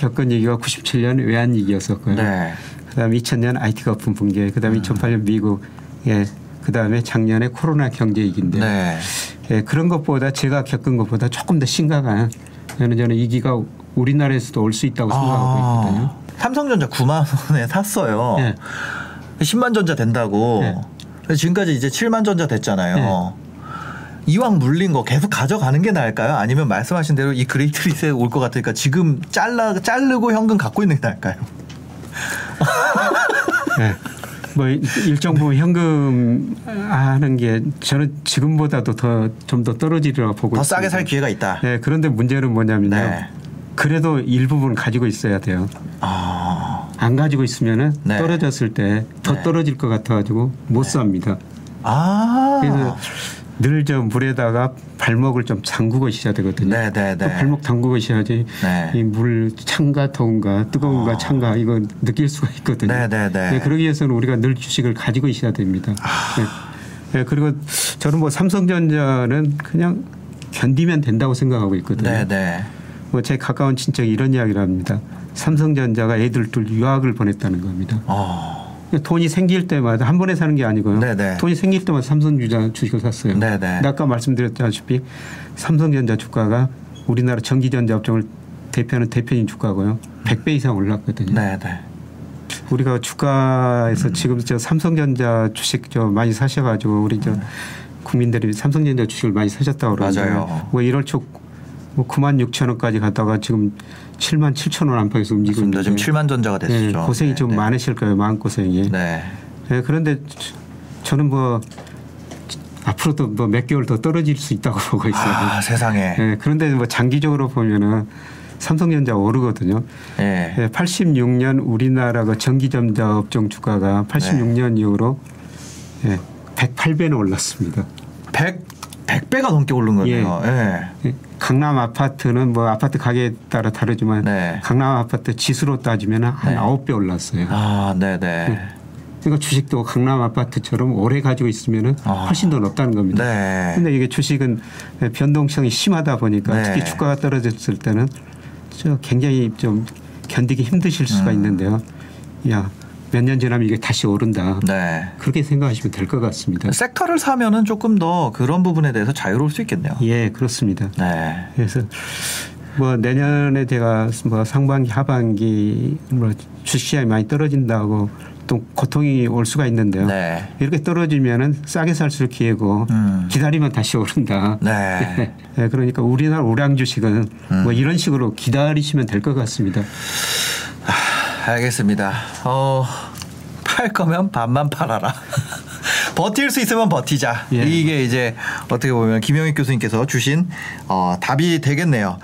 겪은 얘기가 97년 외환 위기였었고요. 네. 그다음에 2000년 IT 거품 붕괴, 그다음에 음. 2008년 미국, 예, 그다음에 작년에 코로나 경제 위기인데 네. 예, 그런 것보다 제가 겪은 것보다 조금 더 심각한 저는 저는 위기가 우리나라에서도 올 수 있다고 생각하고 있거든요. 아, 삼성전자 9만 원에 샀어요. 예. 10만 전자 된다고. 네. 지금까지 이제 7만 전자 됐잖아요. 이왕 물린 거 계속 가져가는 게 나을까요? 아니면 말씀하신 대로 이 Great Reset 올 것 같으니까 지금 잘라 자르고 현금 갖고 있는 게 나을까요? 예. 뭐 일정 부분 현금 하는 게 저는 지금보다도 더 좀 더 떨어지리라 보고 더 있습니다. 싸게 살 기회가 있다. 예, 그런데 문제는 뭐냐면요. 네. 그래도 일부분 가지고 있어야 돼요. 아, 안 가지고 있으면은 네. 떨어졌을 때더 네. 떨어질 것 같아가지고 못 삽니다. 아, 그래서 늘 저 물에다가 발목을 좀 잠그고 있어야 되거든요. 네, 네, 네. 또 발목 담그고 있어야지 네. 이물 찬가 더운가 뜨거운가 찬가 이거 느낄 수가 있거든요. 네, 네, 네. 그러기 위해서는 우리가 늘 주식을 가지고 있어야 됩니다. 아. 네. 네, 그리고 저는 뭐 삼성전자는 그냥 견디면 된다고 생각하고 있거든요. 네, 네. 뭐제 가까운 친척이 이런 이야기를 합니다. 삼성전자가 애들 둘 유학을 보냈다는 겁니다. 어, 돈이 생길 때마다 한 번에 사는 게 아니고요. 네네. 돈이 생길 때마다 삼성전자 주식을 샀어요. 네네. 아까 말씀드렸다시피 삼성전자 주가가 우리나라 전기전자 업종을 대표하는 대표인 주가고요. 100배 이상 올랐거든요. 네, 네. 우리가 주가에서 지금 저 삼성전자 주식 저 많이 사셔가지고 우리 저 국민들이 삼성전자 주식을 많이 사셨다고 그러는데 맞아요. 뭐 1월 초 뭐 9만 6천 원까지 갔다가 지금 7만 7천 원 안팎에서 움직이고 맞습니다. 지금 있는데 7만 전자가 됐죠. 네, 고생이 네, 좀 네. 많으실 거예요. 마음 고생이. 네. 네, 그런데 저- 저는 뭐 앞으로도 뭐 몇 개월 더 떨어질 수 있다고 보고 있어요. 아, 세상에. 네, 그런데 뭐 장기적으로 보면은 삼성전자 오르거든요. 예. 네, 86년 우리나라 그 전기전자 업종 주가가 86년 네. 이후로 예, 108배나 올랐습니다. 100 100배가 넘게 오른 거네요. 예. 예, 강남 아파트는 뭐 아파트 가게에 따라 다르지만 네. 강남 아파트 지수로 따지면 한 네. 아홉 배 올랐어요. 아, 네, 네. 그러니까 주식도 강남 아파트처럼 오래 가지고 있으면 아. 훨씬 더 높다는 겁니다. 네. 근데 이게 주식은 변동성이 심하다 보니까 네. 특히 주가가 떨어졌을 때는 저 굉장히 좀 견디기 힘드실 수가 음. 있는데요. 야, 몇 년 지나면 이게 다시 오른다. 네. 그렇게 생각하시면 될 것 같습니다. 섹터를 사면은 조금 더 그런 부분에 대해서 자유로울 수 있겠네요. 예, 그렇습니다. 네. 그래서 뭐 내년에 제가 뭐 상반기 하반기 뭐 주식시장이 많이 떨어진다고 또 고통이 올 수가 있는데요. 네. 이렇게 떨어지면은 싸게 살수 기회고 음. 기다리면 다시 오른다. 네. 네, 그러니까 우리나라 우량 주식은 음. 뭐 이런 식으로 기다리시면 될 것 같습니다. 알겠습니다. 어, 팔 거면 반만 팔아라. 버틸 수 있으면 버티자. 예. 이게 이제 어떻게 보면 김영익 교수님께서 주신 어, 답이 되겠네요.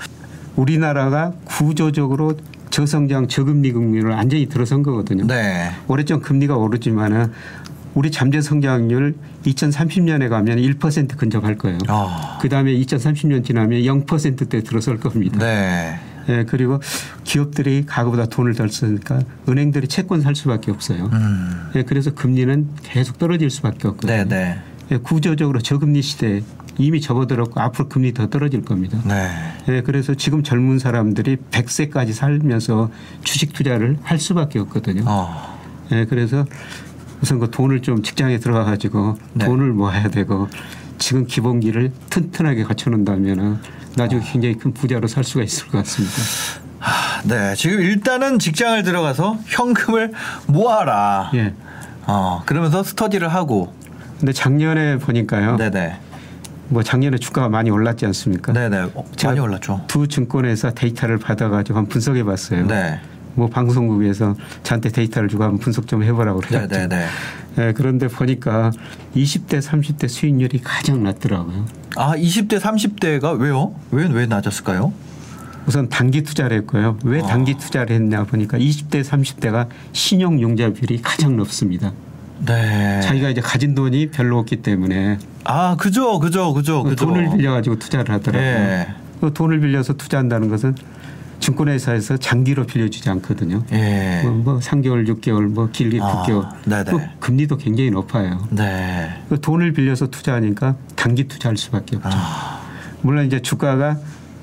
우리나라가 구조적으로 저성장 저금리 국면을 완전히 들어선 거거든요. 네. 오래전 금리가 오르지만은 우리 잠재 성장률 2030년에 가면 1% 근접할 거예요. 어. 그 다음에 2030년 지나면 0%대 들어설 겁니다. 네. 예, 그리고 기업들이 가구보다 돈을 덜 쓰니까 은행들이 채권 살 수밖에 없어요. 음. 예, 그래서 금리는 계속 떨어질 수밖에 없거든요. 네, 네. 예, 구조적으로 저금리 시대 이미 접어들었고 앞으로 금리 더 떨어질 겁니다. 네. 예, 그래서 지금 젊은 사람들이 100세까지 살면서 주식 투자를 할 수밖에 없거든요. 어. 예, 그래서 우선 그 돈을 좀 직장에 들어가 가지고 네. 돈을 모아야 되고 지금 기본기를 튼튼하게 갖춰놓는다면 나중에 굉장히 큰 부자로 살 수가 있을 것 같습니다. 하, 네. 지금 일단은 직장을 들어가서 현금을 모아라. 예. 어, 그러면서 스터디를 하고. 근데 작년에 보니까요. 네네. 뭐 작년에 주가가 많이 올랐지 않습니까? 네네. 어, 많이 올랐죠. 두 증권회사 데이터를 받아가지고 한번 분석해 봤어요. 네. 뭐 방송국에서 저한테 데이터를 주고 한번 분석 좀 해보라고 그랬죠. 네 네네. 예, 그런데 보니까 20대, 30대 수익률이 가장 낮더라고요. 아, 20대, 30대가 왜요? 왜, 왜 낮았을까요? 우선 단기 투자를 했고요. 왜 어. 단기 투자를 했냐 보니까 20대, 30대가 신용 융자 비율이 가장 높습니다. 네. 자기가 이제 가진 돈이 별로 없기 때문에 아, 그죠, 그죠, 그죠, 그 그죠. 돈을 빌려 가지고 투자를 하더라고요. 예. 그 돈을 빌려서 투자한다는 것은 증권회사에서 장기로 빌려주지 않거든요. 예. 뭐, 뭐 3개월, 6개월, 뭐 길게 아, 9개월. 네네. 그 금리도 굉장히 높아요. 네. 그 돈을 빌려서 투자하니까 단기 투자할 수밖에 없죠. 아, 물론 이제 주가가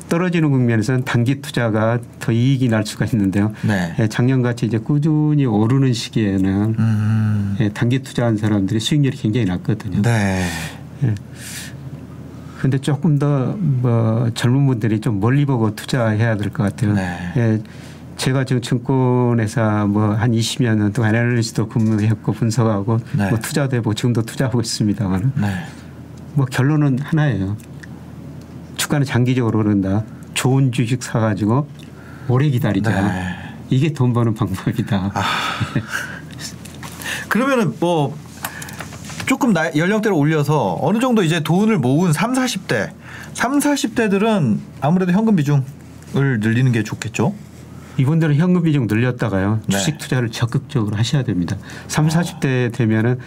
떨어지는 국면에서는 단기 투자가 더 이익이 날 수가 있는데요. 네. 예, 작년같이 이제 꾸준히 오르는 시기에는 음. 예, 단기 투자한 사람들이 수익률이 굉장히 낮거든요. 네. 근데 조금 더 뭐 젊은 분들이 좀 멀리 보고 투자해야 될 것 같아요. 네. 예, 제가 지금 증권회사 뭐 한 20여 년 동안 애널리스트도 근무했고 분석하고 네. 뭐 투자도 해보고 지금도 투자하고 있습니다만 네. 뭐 결론은 하나예요. 주가는 장기적으로 오른다. 좋은 주식 사가지고 오래 기다리자. 네. 이게 돈 버는 방법이다. 아. 그러면은 뭐 조금 나, 연령대를 올려서 어느 정도 이제 돈을 모은 3, 40대, 3, 40대들은 아무래도 현금 비중을 늘리는 게 좋겠죠. 이분들은 현금 비중 늘렸다가요. 네. 주식 투자를 적극적으로 하셔야 됩니다. 3, 40대 되면은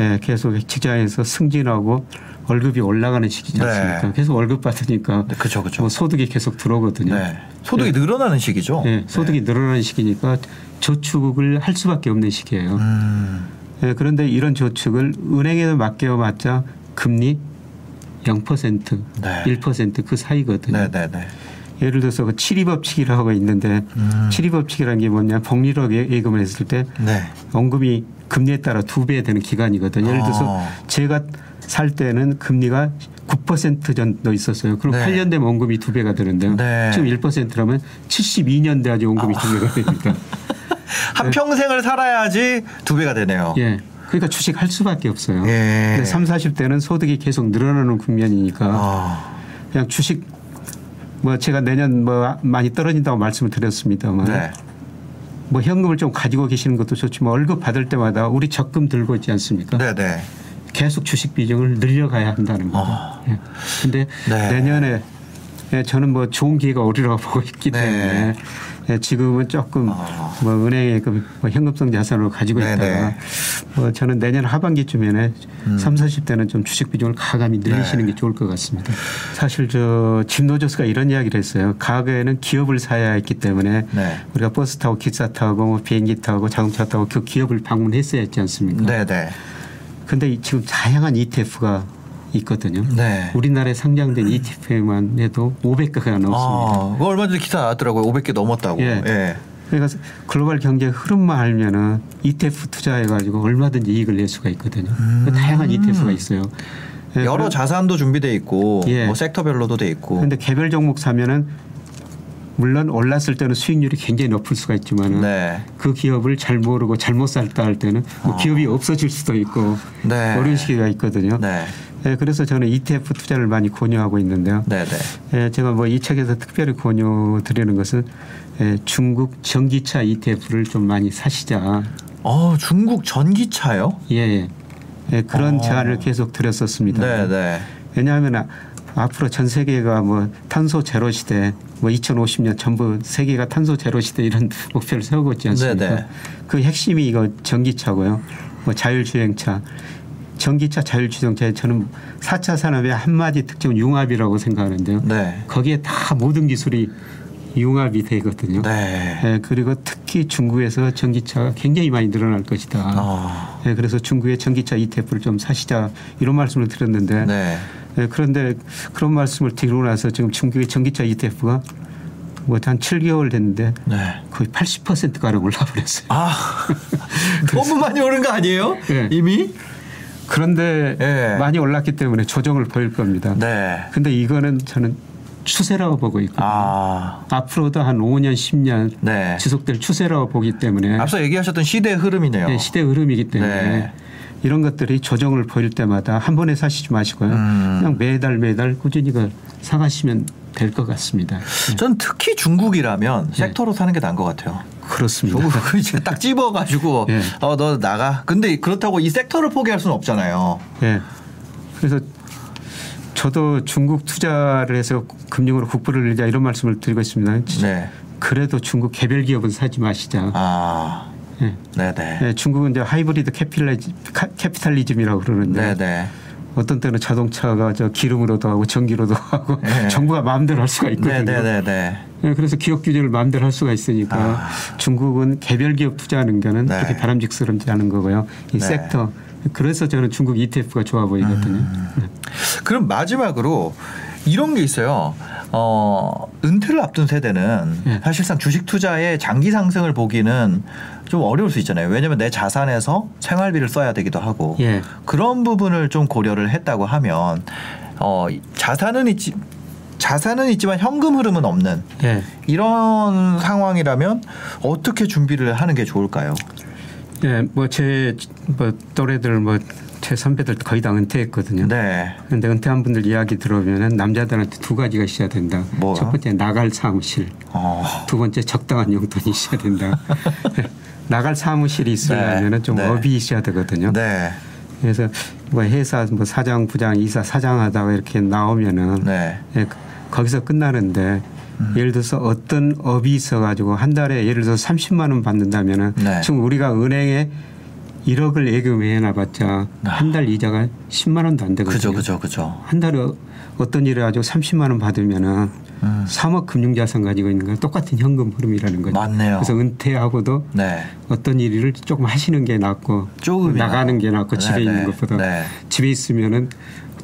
예, 계속 직장에서 승진하고 월급이 올라가는 시기지 네. 않습니까? 계속 월급 받으니까 네, 그죠, 그죠. 뭐 소득이 계속 들어오거든요. 네. 소득이 늘어나는 시기죠. 예, 소득이 늘어나는 시기니까 저축을 할 수밖에 없는 시기예요. 음. 예, 그런데 이런 저축을 은행에 맡겨봤자 금리 0% 네. 1%그 사이거든요. 네, 네, 네. 예를 들어서 그 칠입업칙이라고 있는데 음. 칠입업칙이라는 게 뭐냐 복리로 예금을 했을 때 네. 원금이 금리에 따라 두 배 되는 기간이거든요. 예를 들어서 어. 제가 살 때는 금리가 9% 정도 있었어요. 그럼 네. 8년 되면 원금이 두 배가 되는데요. 네. 지금 1%라면 72년 돼야지 원금이 두 배가 됩니다. 한 평생을 살아야지 두 배가 되네요. 예. 그러니까 주식 할 수밖에 없어요. 예. 근데 3, 40대는 소득이 계속 늘어나는 국면이니까 아. 그냥 주식 뭐 제가 내년 뭐 많이 떨어진다고 말씀을 드렸습니다만 네. 뭐 현금을 좀 가지고 계시는 것도 좋지만 월급 받을 때마다 우리 적금 들고 있지 않습니까? 네, 네. 계속 주식 비중을 늘려가야 한다는 거죠. 어. 예. 근데 네. 내년에 예, 저는 뭐 좋은 기회가 오리라고 보고 있기 네. 때문에 예, 지금은 조금 어. 뭐 은행에 그뭐 현금성 자산으로 가지고 네, 있다가 네. 뭐 저는 내년 하반기쯤에는 음. 삼, 3, 40대는 좀 주식 비중을 가감히 늘리시는 네. 게 좋을 것 같습니다. 사실 저 짐노조스가 이런 이야기를 했어요. 과거에는 기업을 사야 했기 때문에 네. 우리가 버스 타고 기차 타고 뭐 비행기 타고 자동차 타고 그 기업을 방문했어야 했지 않습니까? 네, 네. 근데 이- 지금 다양한 ETF가 있거든요. 네. 우리나라에 상장된 ETF만 해도 500개가 넘습니다. 아, 얼마 전에 기사 나왔더라고요. 500개 넘었다고. 예. 예. 그러니까 글로벌 경제 흐름만 알면은 ETF 투자해가지고 얼마든지 이익을 낼 수가 있거든요. 다양한 ETF가 있어요. 예, 음. 여러 자산도 준비돼 있고 예. 뭐 섹터별로도 돼 있고. 근데 개별 종목 사면은 물론 올랐을 때는 수익률이 굉장히 높을 수가 있지만은 네. 그 기업을 잘 모르고 잘못 샀다 할 때는 뭐 기업이 없어질 수도 있고 네. 어려운 시기가 있거든요. 네. 예, 그래서 저는 ETF 투자를 많이 권유하고 있는데요. 네, 네. 예, 제가 뭐 이 책에서 특별히 권유 드리는 것은 예, 중국 전기차 ETF를 좀 많이 사시자. 어, 중국 전기차요? 예, 예. 예, 그런 어. 제안을 계속 드렸었습니다. 네, 네. 왜냐하면 아- 앞으로 전 세계가 뭐 탄소 제로 시대, 뭐 2050년 전부 세계가 탄소 제로 시대 이런 목표를 세우고 있지 않습니까? 네네. 그 핵심이 이거 전기차고요. 뭐 자율주행차. 전기차 자율주행차에 저는 4차 산업의 한마디 특징은 융합이라고 생각하는데요. 네. 거기에 다 모든 기술이 융합이 되거든요. 네. 예, 그리고 특히 중국에서 전기차가 굉장히 많이 늘어날 것이다. 아. 예, 그래서 중국의 전기차 ETF를 좀 사시자 이런 말씀을 드렸는데 네. 예, 그런데 그런 말씀을 드리고 나서 지금 중국의 전기차 ETF가 뭐한 7개월 됐는데 네. 거의 80%가량 올라버렸어요. 아. 너무 많이 오른 거 아니에요? 예. 이미? 그런데 예. 많이 올랐기 때문에 조정을 보일 겁니다. 네. 근데 이거는 저는 추세라고 보고 있거든요. 아. 앞으로도 한 5년, 10년 네. 지속될 추세라고 보기 때문에 앞서 얘기하셨던 시대의 흐름이네요. 네, 시대 흐름이기 때문에 네. 이런 것들이 조정을 보일 때마다 한 번에 사시지 마시고요. 음. 그냥 매달 매달 꾸준히 그 사가시면 될 것 같습니다. 네, 전 특히 중국이라면 sector로 사는 게 나은 것 같아요. 그렇습니다. 딱 집어가지고 예. 어너 나가. 근데 그렇다고 이 sector를 포기할 수는 없잖아요. 예. 그래서 저도 중국 투자를 해서 금융으로 국부를 늘리자 이런 말씀을 드리고 있습니다. 네. 그래도 중국 개별 기업은 사지 마시자. 아, 예. 네네. 예, 중국은 이제 hybrid capitalism, ca- capitalism이라고 그러는데 네네. 어떤 때는 자동차가 저 기름으로도 하고 전기로도 하고 네. 정부가 마음대로 할 수가 있거든요. 네네네네. 예, 그래서 기업 규제를 마음대로 할 수가 있으니까 아. 중국은 개별 기업 투자하는 거는 네. 그렇게 바람직스럽지 않은 거고요. 이 네. 섹터 그래서 저는 중국 ETF가 좋아 보이거든요. 음. 네. 그럼 마지막으로 이런 게 있어요. 어, 은퇴를 앞둔 세대는 예. 사실상 주식 투자의 장기 상승을 보기는 좀 어려울 수 있잖아요. 왜냐하면 내 자산에서 생활비를 써야 되기도 하고 예. 그런 부분을 좀 고려를 했다고 하면 어, 자산은 있지 자산은 있지만 현금 흐름은 없는 예. 이런 상황이라면 어떻게 준비를 하는 게 좋을까요? 예, 뭐제뭐 또래들 뭐 제 선배들 거의 다 은퇴했거든요. 네. 근데 은퇴한 분들 이야기 들어보면은 남자들한테 두 가지가 있어야 된다. 뭐요? 첫 번째 나갈 사무실, 어. 두 번째 적당한 용돈이 있어야 된다. 나갈 사무실이 있으려면은 좀 네. 업이 있어야 되거든요. 네. 그래서 뭐 회사 뭐 사장, 부장, 이사, 사장 하다가 이렇게 나오면은 네. 예, 그- 거기서 끝나는데 음. 예를 들어서 어떤 업이 있어 가지고 한 달에 예를 들어서 30만 원 받는다면은 네. 지금 우리가 은행에 1억을 예금해 놔봤자 한달 이자가 10만 원도 안 되거든요. 아. 그죠, 그죠, 그죠. 한 달에 어떤 일을 가지고 30만 원 받으면은 음. 3억 금융자산 가지고 있는 건 똑같은 현금 흐름이라는 거죠. 맞네요. 그래서 은퇴하고도 네. 어떤 일을 조금 하시는 게 낫고 조금이나마. 나가는 게 낫고 네, 집에 네. 있는 것보다 네. 집에 있으면은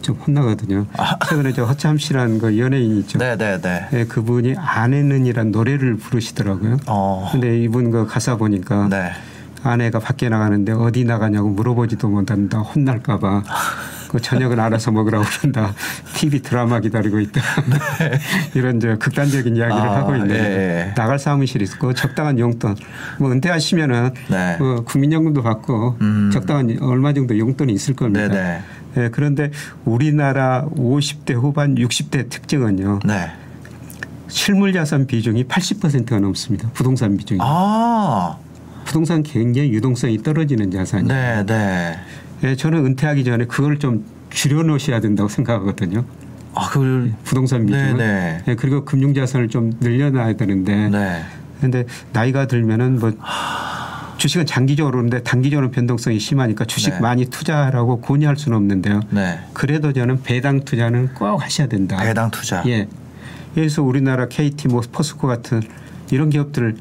좀 혼나거든요. 최근에 저 허참 씨라는 그 연예인 있죠. 네, 네, 네. 예, 그분이 아내는이란 노래를 부르시더라고요. 어. 근데 이분 그 가사 보니까 네. 아내가 밖에 나가는데 어디 나가냐고 물어보지도 못한다. 혼날까 봐. 그 저녁은 알아서 먹으라고 그런다. TV 드라마 기다리고 있다. 이런 저 극단적인 이야기를 네. 아, 하고 있는데 예, 예. 나갈 사무실이 있고 적당한 용돈. 뭐 은퇴하시면은 네. 뭐 국민연금도 받고 음. 적당한 얼마 정도 용돈이 있을 겁니다. 네, 네. 예, 그런데 우리나라 50대 후반 60대 특징은요. 네. 실물 자산 비중이 80%가 넘습니다. 부동산 비중이. 아. 부동산 굉장히 유동성이 떨어지는 자산이에요. 네, 네. 예, 저는 은퇴하기 전에 그걸 좀 줄여놓으셔야 된다고 생각하거든요. 아, 그걸 부동산. 네, 네. 예, 그리고 금융 자산을 좀 늘려놔야 되는데. 네. 근데 나이가 들면은 뭐 주식은 장기적으로 오는데 단기적으로 변동성이 심하니까 주식 네. 많이 투자하라고 권유할 수는 없는데요. 네. 그래도 저는 배당 투자는 꼭 하셔야 된다. 배당 투자. 예. 그래서 우리나라 KT 뭐 포스코 같은 이런 기업들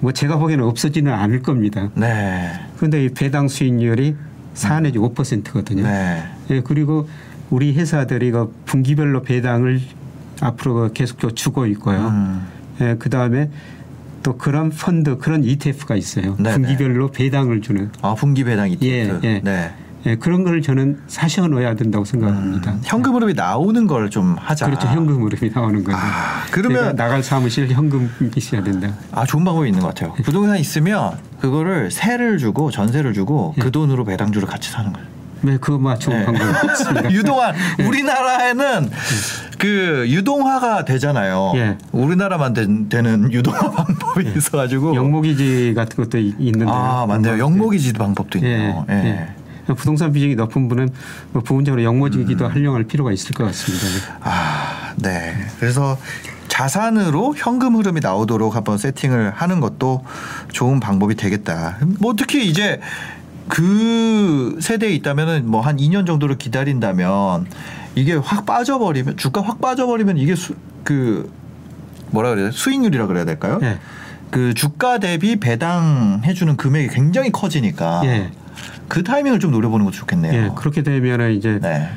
뭐 제가 보기에는 없어지는 않을 겁니다. 네. 그런데 이 배당 수익률이 4 내지 5%거든요. 네. 예, 그리고 우리 회사들이 그 분기별로 배당을 앞으로 계속 주고 있고요. 음. 예, 그 다음에 또 그런 펀드 그런 ETF가 있어요. 네네. 분기별로 배당을 주는. 아, 분기 배당 ETF. 예, 예. 네. 예, 그런 걸 저는 사셔 놓아야 된다고 생각합니다. 음, 현금 흐름이 나오는 걸 좀 하자. 그렇죠. 현금 흐름이 나오는 거죠. 아, 그러면- 나갈 사무실 현금이 있어야 된다. 아, 좋은 방법이 있는 것 같아요. 부동산 있으면 그거를 세를 주고 전세를 주고 예. 그 돈으로 배당주를 같이 사는 거예요. 네, 그거 뭐 좋은 네. 유동화 우리나라에는 그 유동화가 되잖아요. 예. 우리나라만 된- 되는 유동화 방법이 있어가지고 영목이지 같은 것도 이- 있는데. 아 맞네요. 영목이지도 방법도 예, 있네요. 예. 예. 부동산 비중이 높은 분은 뭐 부분적으로 영목이기도 음. 활용할 필요가 있을 것 같습니다. 아, 네. 그래서 자산으로 현금 흐름이 나오도록 한번 세팅을 하는 것도 좋은 방법이 되겠다. 뭐 특히 이제 그 세대에 있다면은 뭐 한 2년 정도를 기다린다면 이게 확 빠져버리면 주가 확 빠져버리면 이게 수, 그 뭐라 그래야 돼? 수익률이라 그래야 될까요? 예. 그 주가 대비 배당해주는 금액이 굉장히 커지니까 예. 그 타이밍을 좀 노려보는 것도 좋겠네요. 예, 그렇게 되면은 이제 네.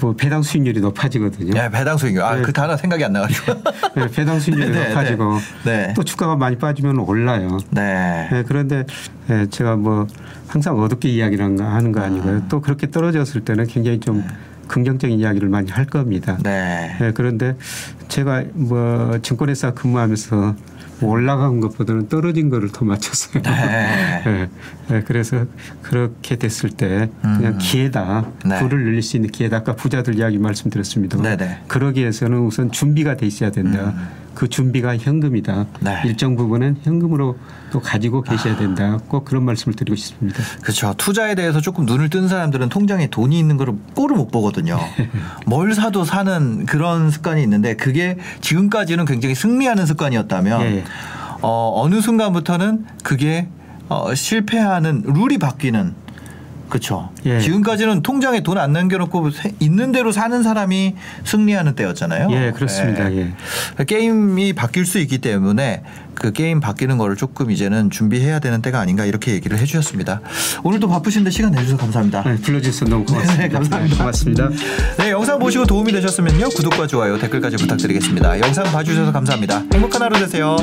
뭐 배당 수익률이 높아지거든요. 예, 배당 수익률. 아, 네. 그 단어 생각이 안 나가지고. 예, 배당 수익률이 네, 네, 높아지고 네. 또 주가가 많이 빠지면 올라요. 네. 예, 그런데 예, 제가 뭐 항상 어둡게 이야기를 하는 거 아니고요. 음. 또 그렇게 떨어졌을 때는 굉장히 좀 긍정적인 이야기를 많이 할 겁니다. 네. 예, 그런데 제가 뭐 증권회사 근무하면서 뭐 올라간 것보다는 떨어진 거를 더 맞췄어요. 네. 예, 예, 그래서 그렇게 됐을 때 그냥 음. 기회다. 네. 부를 늘릴 수 있는 기회다. 아까 부자들 이야기 말씀드렸습니다. 네네. 그러기 위해서는 우선 준비가 돼 있어야 된다. 음. 그 준비가 현금이다. 네. 일정 부분은 현금으로 또 가지고 계셔야 된다. 꼭 그런 말씀을 드리고 싶습니다. 그렇죠. 투자에 대해서 조금 눈을 뜬 사람들은 통장에 돈이 있는 거를 꼴을 못 보거든요. 뭘 사도 사는 그런 습관이 있는데 그게 지금까지는 굉장히 승리하는 습관이었다면 예. 어, 어느 순간부터는 그게 어, 실패하는 룰이 바뀌는 그렇죠. 예. 지금까지는 통장에 돈 안 남겨놓고 세- 있는 대로 사는 사람이 승리하는 때였잖아요. 예, 그렇습니다. 예. 게임이 바뀔 수 있기 때문에 그 게임 바뀌는 거를 조금 이제는 준비해야 되는 때가 아닌가 이렇게 얘기를 해주셨습니다. 오늘도 바쁘신데 시간 내주셔서 감사합니다. 네, 불러주셔서 너무 고맙습니다. 네, 감사합니다. 고맙습니다. 네, 영상 보시고 도움이 되셨으면요 구독과 좋아요 댓글까지 부탁드리겠습니다. 영상 봐주셔서 감사합니다. 행복한 하루 되세요.